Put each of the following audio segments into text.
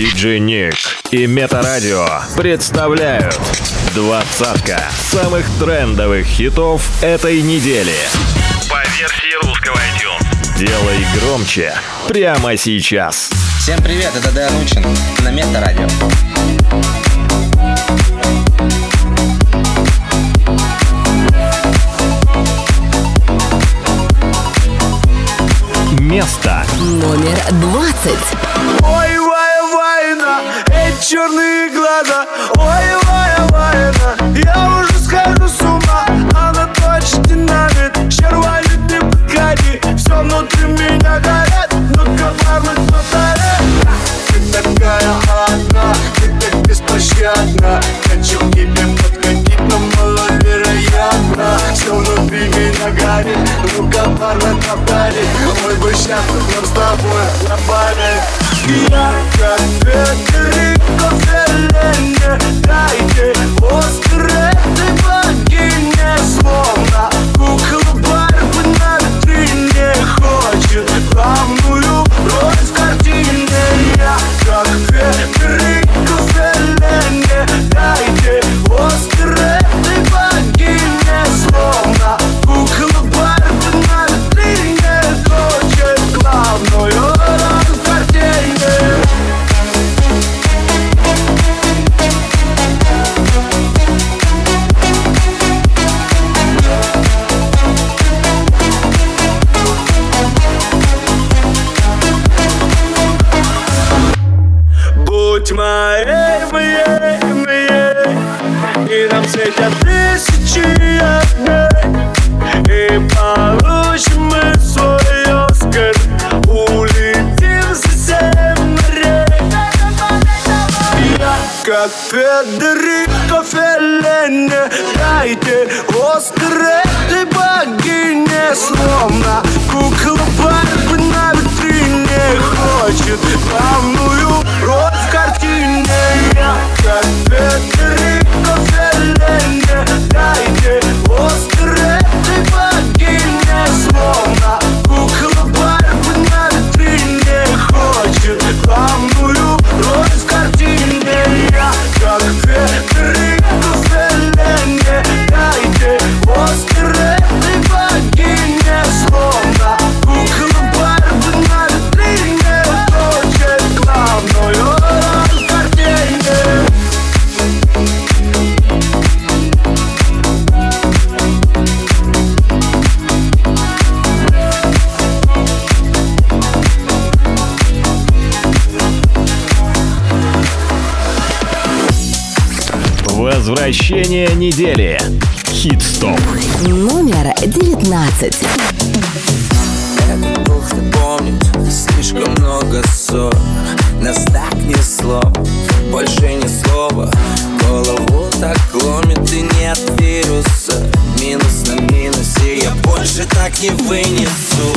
Диджей Ник и Метарадио представляют двадцатка самых трендовых хитов этой недели. По версии русского iTunes. Делай громче прямо сейчас. Всем привет, это Дэн Учин на Метарадио. Место Номер двадцать. Черные глаза. Ой, вая, вайна, я уже схожу с ума. Она точно динамит, червали ты подходи. Все внутри меня горит, ну-ка парни повтори Ты такая одна, ты так беспощадна. Хочу к тебе подходить, но маловероятно. Все внутри меня горит, ну-ка парни повтори Мой бы счастлив, нам с тобой на паре я как Федерико Феллини Дайте этой богине Словно кукла Барби на витрине Хочет главную роль в картине Я как Федерико Феллини Дайте этой богине Словно моей, моей, моей И нам светят тысячи огней. И получим мы свой Оскар Улетим за семь морей Я как Федерико Феллини Дайте Оскар этой богине. Словно кукла Барби на витрине Хочет главную роль в картине Я как Федерико Возвращение недели. Хит-стоп. Номер девятнадцать. Этот Бог ты помнит Слишком много ссор Нас так несло Больше ни слова Голову так ломит и нет вируса Минус на минусе Я больше так не вынесу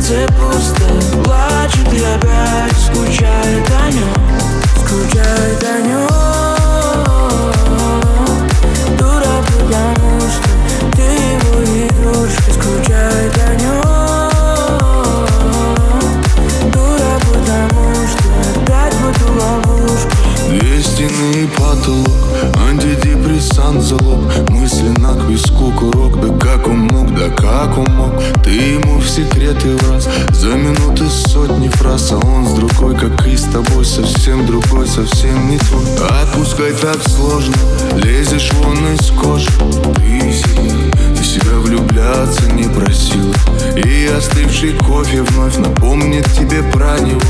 сердце пусто Плачет и опять скучает о нем Скучает о нем Дура, потому что ты его игрушка. Скучает о нем Дура, потому что опять в эту ловушку. Две стены и потолок Антидепрессант залог. Мысленно к виску курок Да как он мог, да как он мог Ты ему в секреты в раз За минуты сотни фраз А он с другой, как и с тобой Совсем другой, совсем не твой. Отпускать так сложно Лезешь вон из кожи. Ты ты себя влюбляться не просила. И остывший кофе вновь напомнит тебе про него.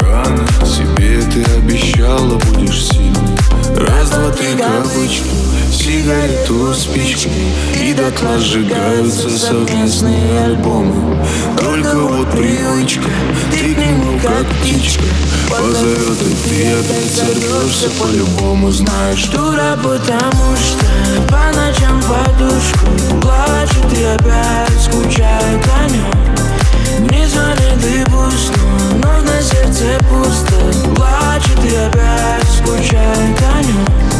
Рано себе ты обещала, будешь сильной. Раз, два, три кавычки сигарету, спички И дотла сжигаются совместные альбомы. Только вот привычка, ты к нему как птичка. Позовет и ты опять сорвешься по-любому Знаешь, дура, потому что по ночам подушку Плачет и опять скучает о нем Не звонит и пусть, но на сердце пусто. Плачет и опять скучает о нем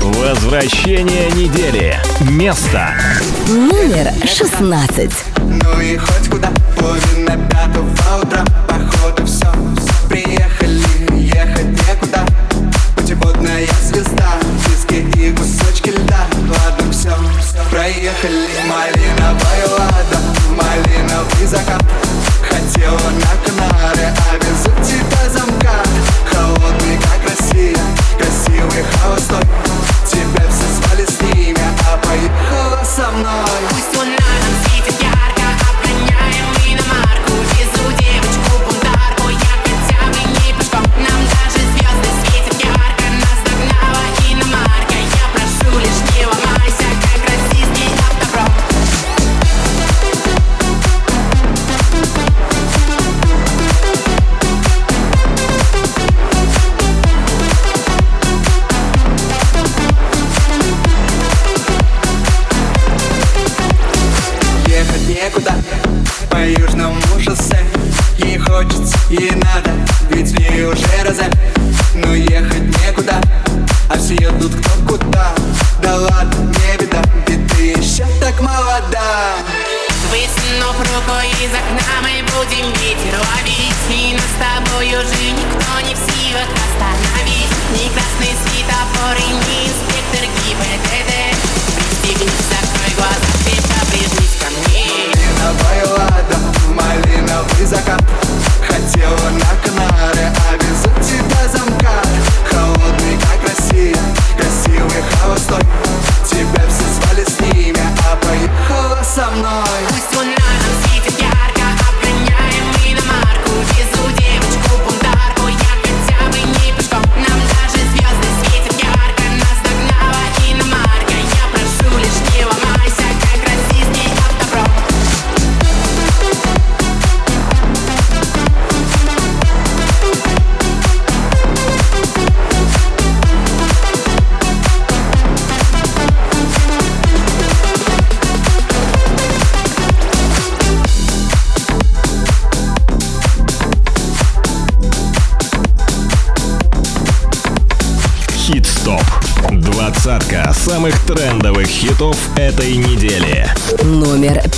Возвращение недели. Место. Номер 16. Ну и хоть куда, половина пятого утра, походу все, все приехали, ехать некуда. Путеводная звезда, диски и кусочки льда, ладно все, все проехали. Малиновая лада, малиновый закат, хотела на Канары, а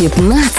15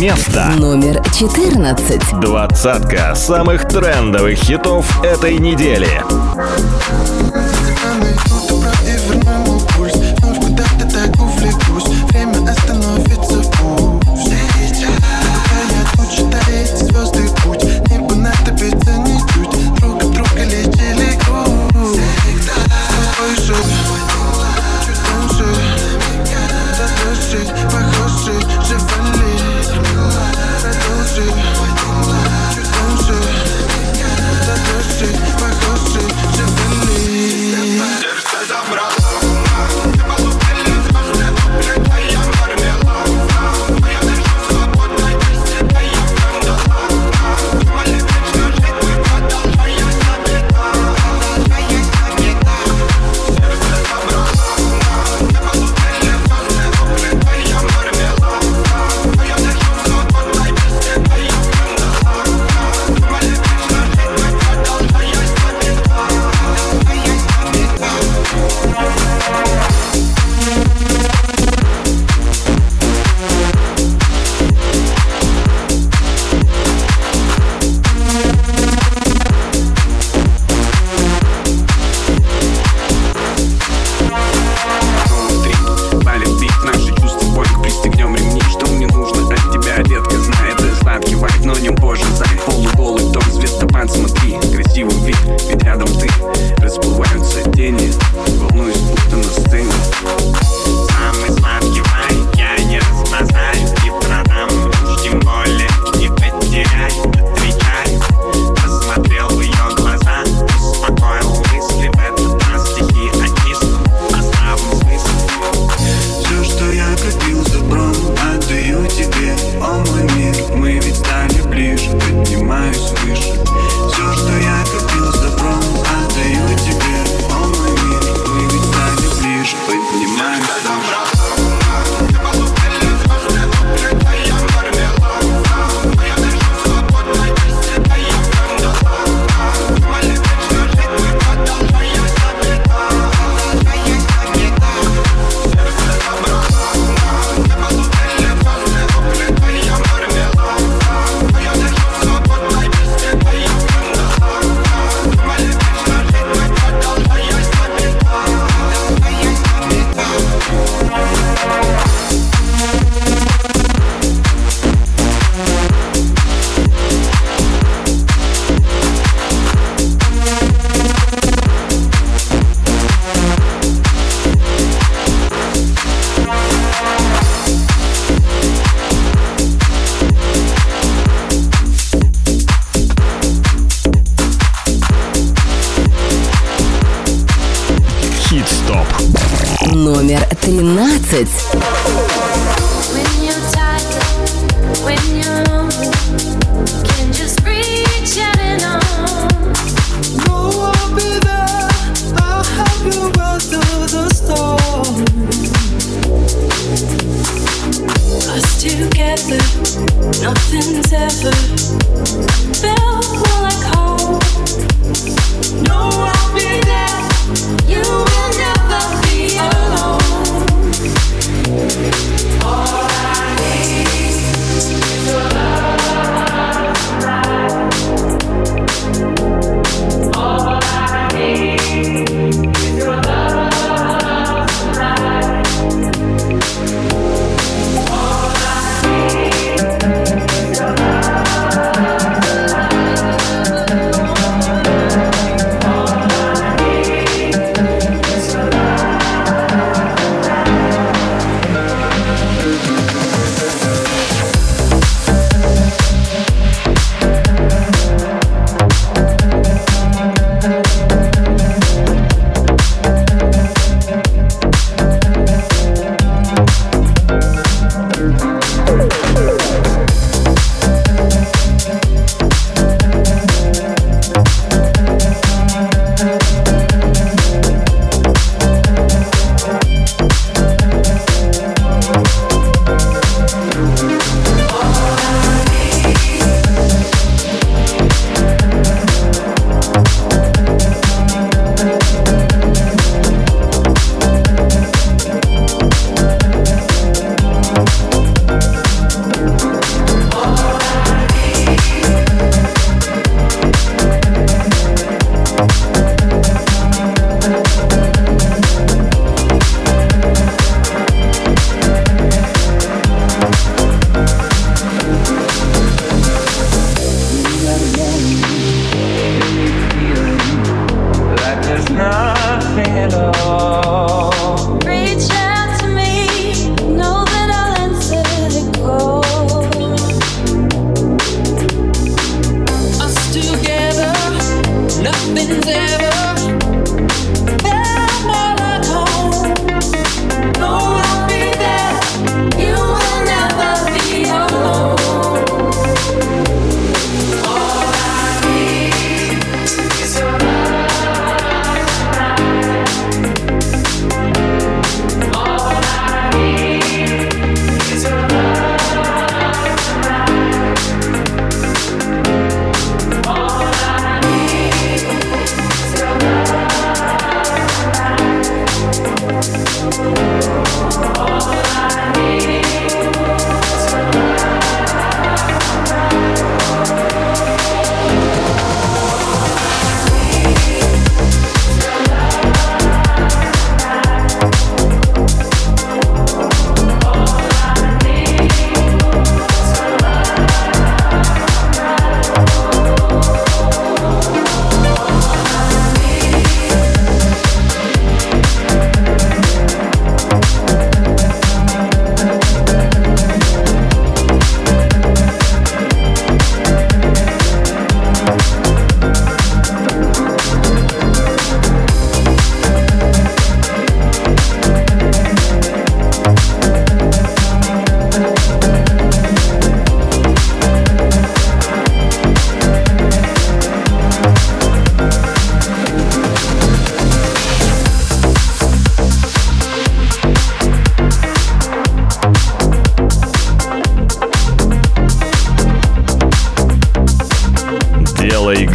место Номер 14. Двадцатка самых трендовых хитов этой недели.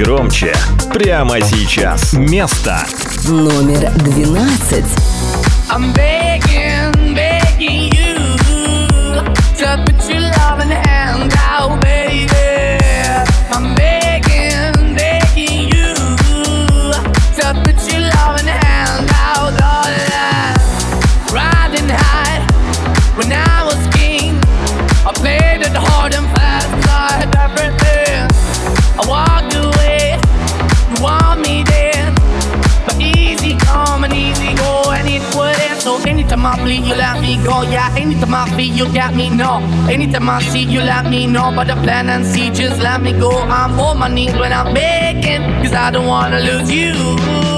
Громче. Прямо сейчас. Место номер 12. I'm begging, begging you to put your loving hand out, baby. I bleed, you let me go. Yeah, anytime I feel, you got me. No, anytime I see, you let me know. But the plan and see, just let me go. I'm on my knees when I'm begging, cause I don't wanna lose you.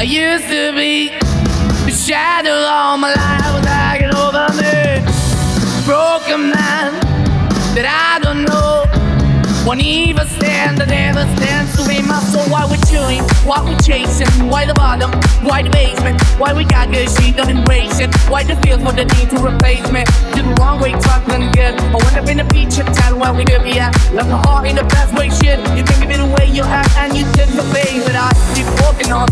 I used to be. The shadow all my life was hanging over me. Broken man that I don't know. Won't even stand, I never to in my soul. Why we chewing? Why we chasing? Why the bottom? Why the basement? Why we got good embrace it? Why the feel for the need to replace me? Did the wrong way. I up in the we be heart in the best way, shit. You think of it the way you act and you did the face that I keep walking on,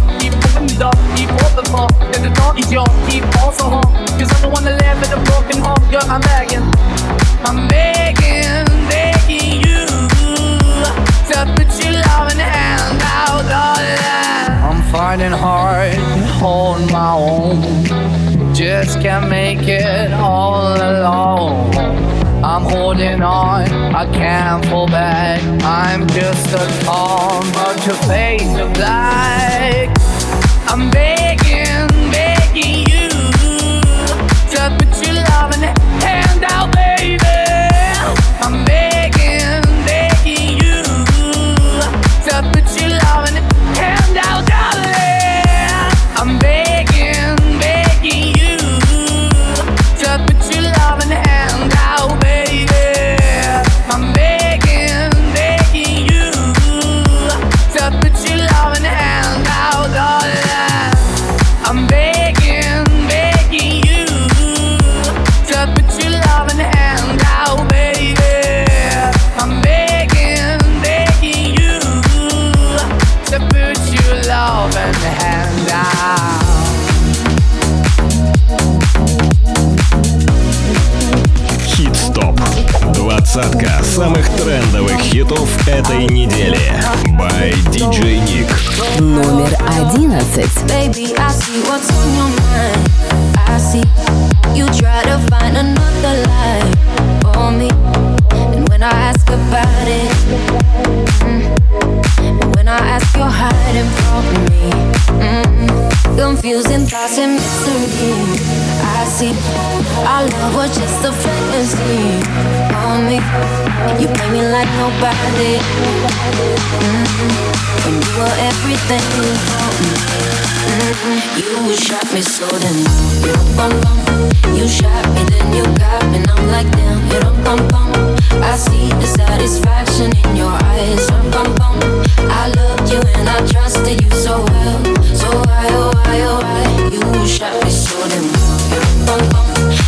open for. The door is yours, keep also home. Cause I'm the one that live in a broken home, girl, I'm begging. I'm begging, begging you to put your loving hand out, darling. I'm finding hard to hold my own. Just can't make it all alone. I'm holding on, I can't fall back. I'm just a calm, but your face of black. I'm begging, самых трендовых хитов этой недели. By DJ Nick. Номер 11. Baby, I see what's on your mind. I see you try to find another lie for me. And when I ask about it, mm, and when I ask, you're hiding from me. Mm, confusing thoughts and mystery. I see our love was just a fantasy on me. You play me like nobody. Mm, when you were everything for me. Mm, You shot me so then you shot me then you got me. And I'm like damn, you don't. I see the satisfaction in your eyes. I loved you and I trusted you so well. So why oh why oh why you shot me so then. And.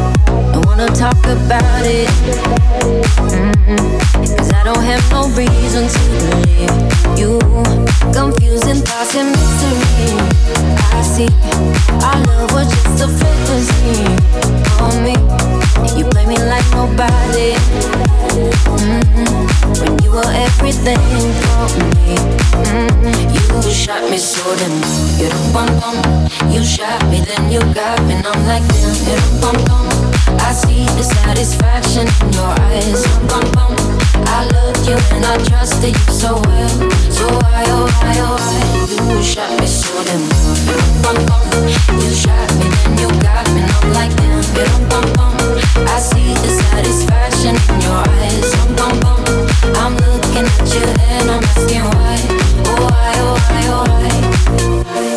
wanna talk about it. Mm-hmm. Cause I don't have no reason to believe you. Confusing thoughts and mystery. I see our love was just a fantasy for me. You play me like nobody. Mm-hmm. When you were everything for me. Mm-hmm. You shot me so damn. You don't bum bum. You shot me, then you got me, and I'm like damn. You don't bum bum. I see the satisfaction in your eyes. I love you and I trusted you so well. So why, oh why, oh why you shot me so damn? You shot me you got me, like. I see the satisfaction in your eyes. I'm looking at you and I'm asking why, oh why, oh why, oh why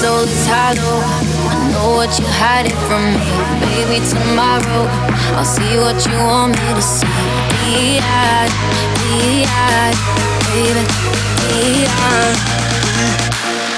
so hollow. I know what you're hiding from me. Baby, tomorrow I'll see what you want me to see. Be honest, be DI, baby, Be DI.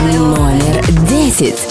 Номер десять.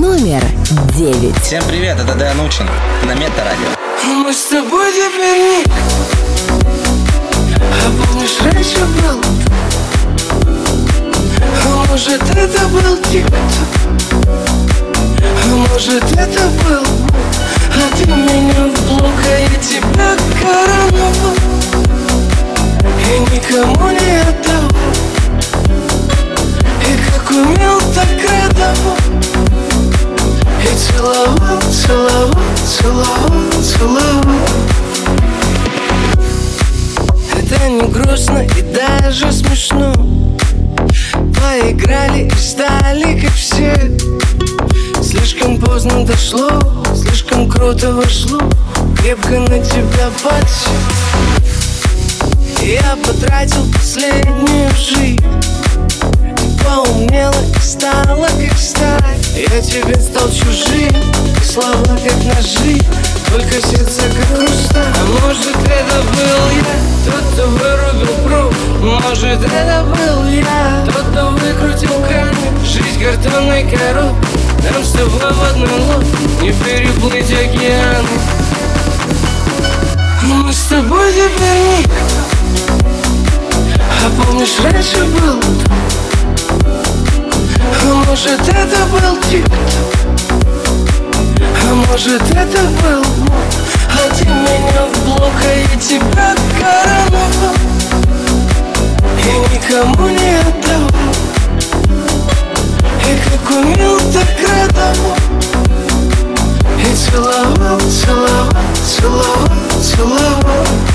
номер девять. Всем привет, это Дэн Учин на Метарадио. Мы с тобой теперь не... А помнишь, раньше был... А может, это был тик-ток? А может, это был... А ты меня в блок, а я тебя короновал И никому не отдал И как умел, так радовал Целовал, целовал, целовал, целовал. Это не грустно и даже смешно. Поиграли и стали как все. Слишком поздно дошло, слишком круто вошло. Крепко на тебя подсел. Я потратил последнюю жизнь. Поумнела и стала как сталь. Я тебе стал чужим, слова как ножи. Только сердце как хрусталь А может это был я, тот, кто вырубил пруд? Может это был я, тот, кто выкрутил кран Жизнь картонной коробкой нам с тобой в одной лодке Не переплыть океаны. Мы с тобой теперь никто А помнишь, раньше был А может это был тик-ток А может это был мой А меня в блок, а я тебя короновал И никому не отдавал и как умел, так радовал И целовал, целовал, целовал, целовал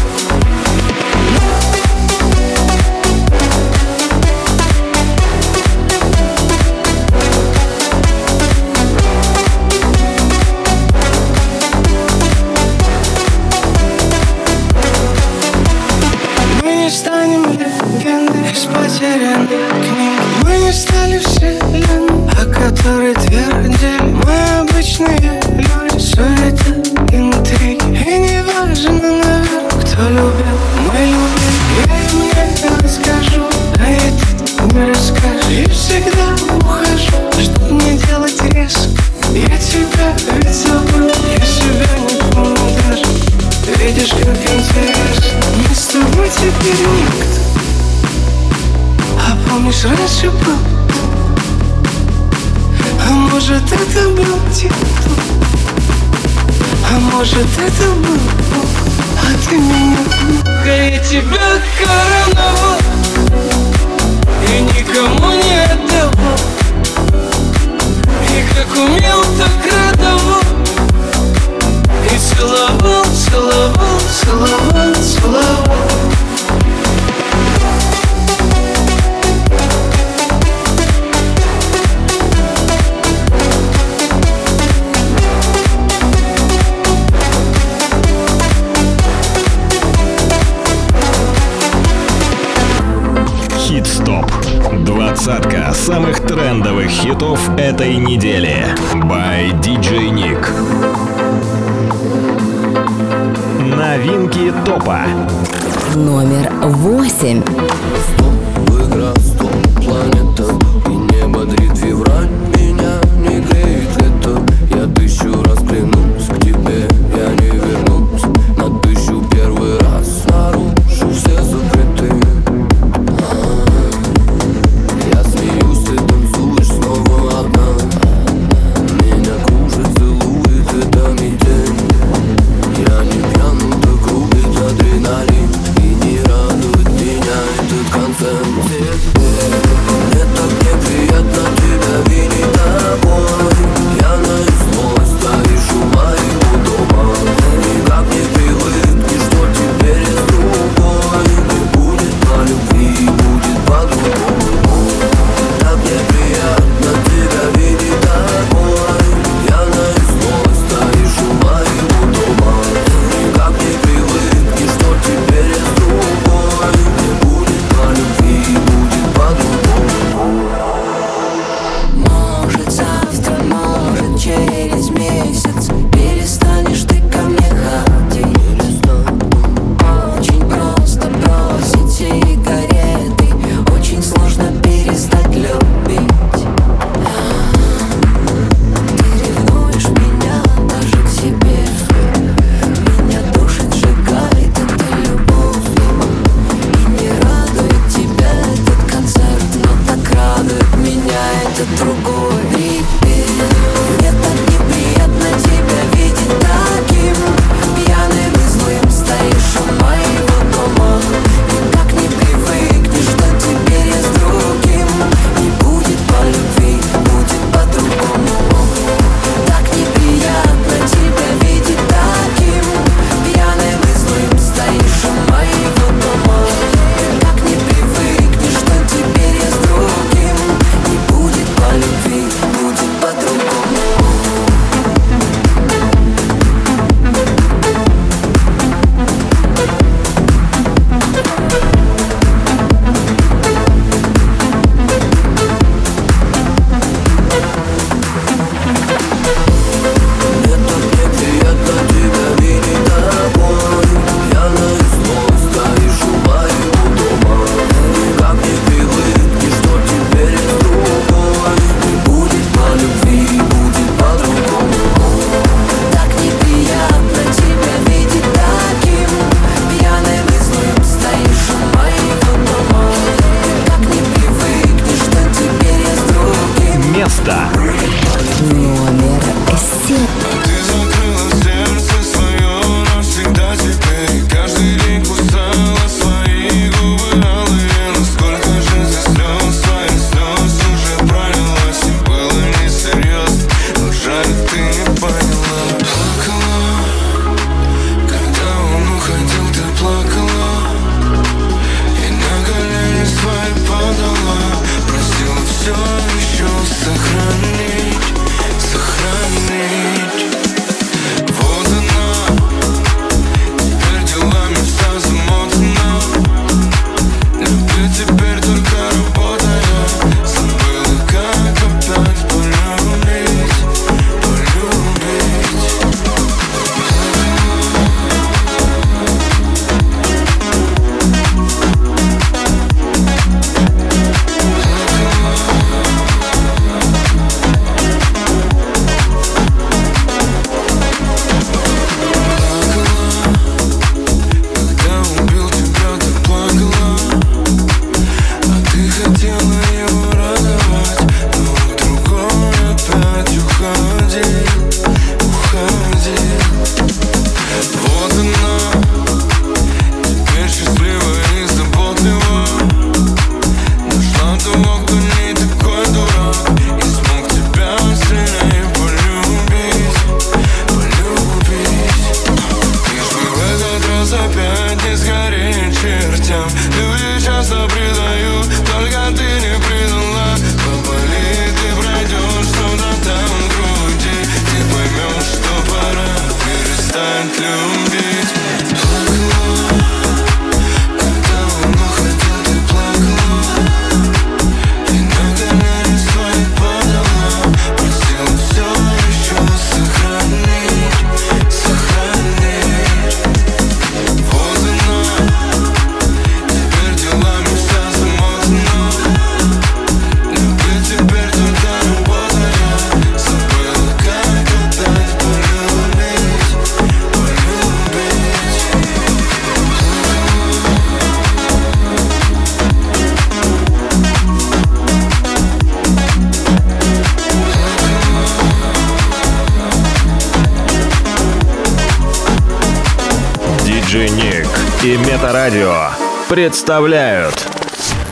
представляют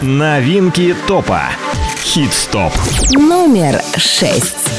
новинки топа. Хит-стоп. Номер шесть.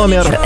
Номер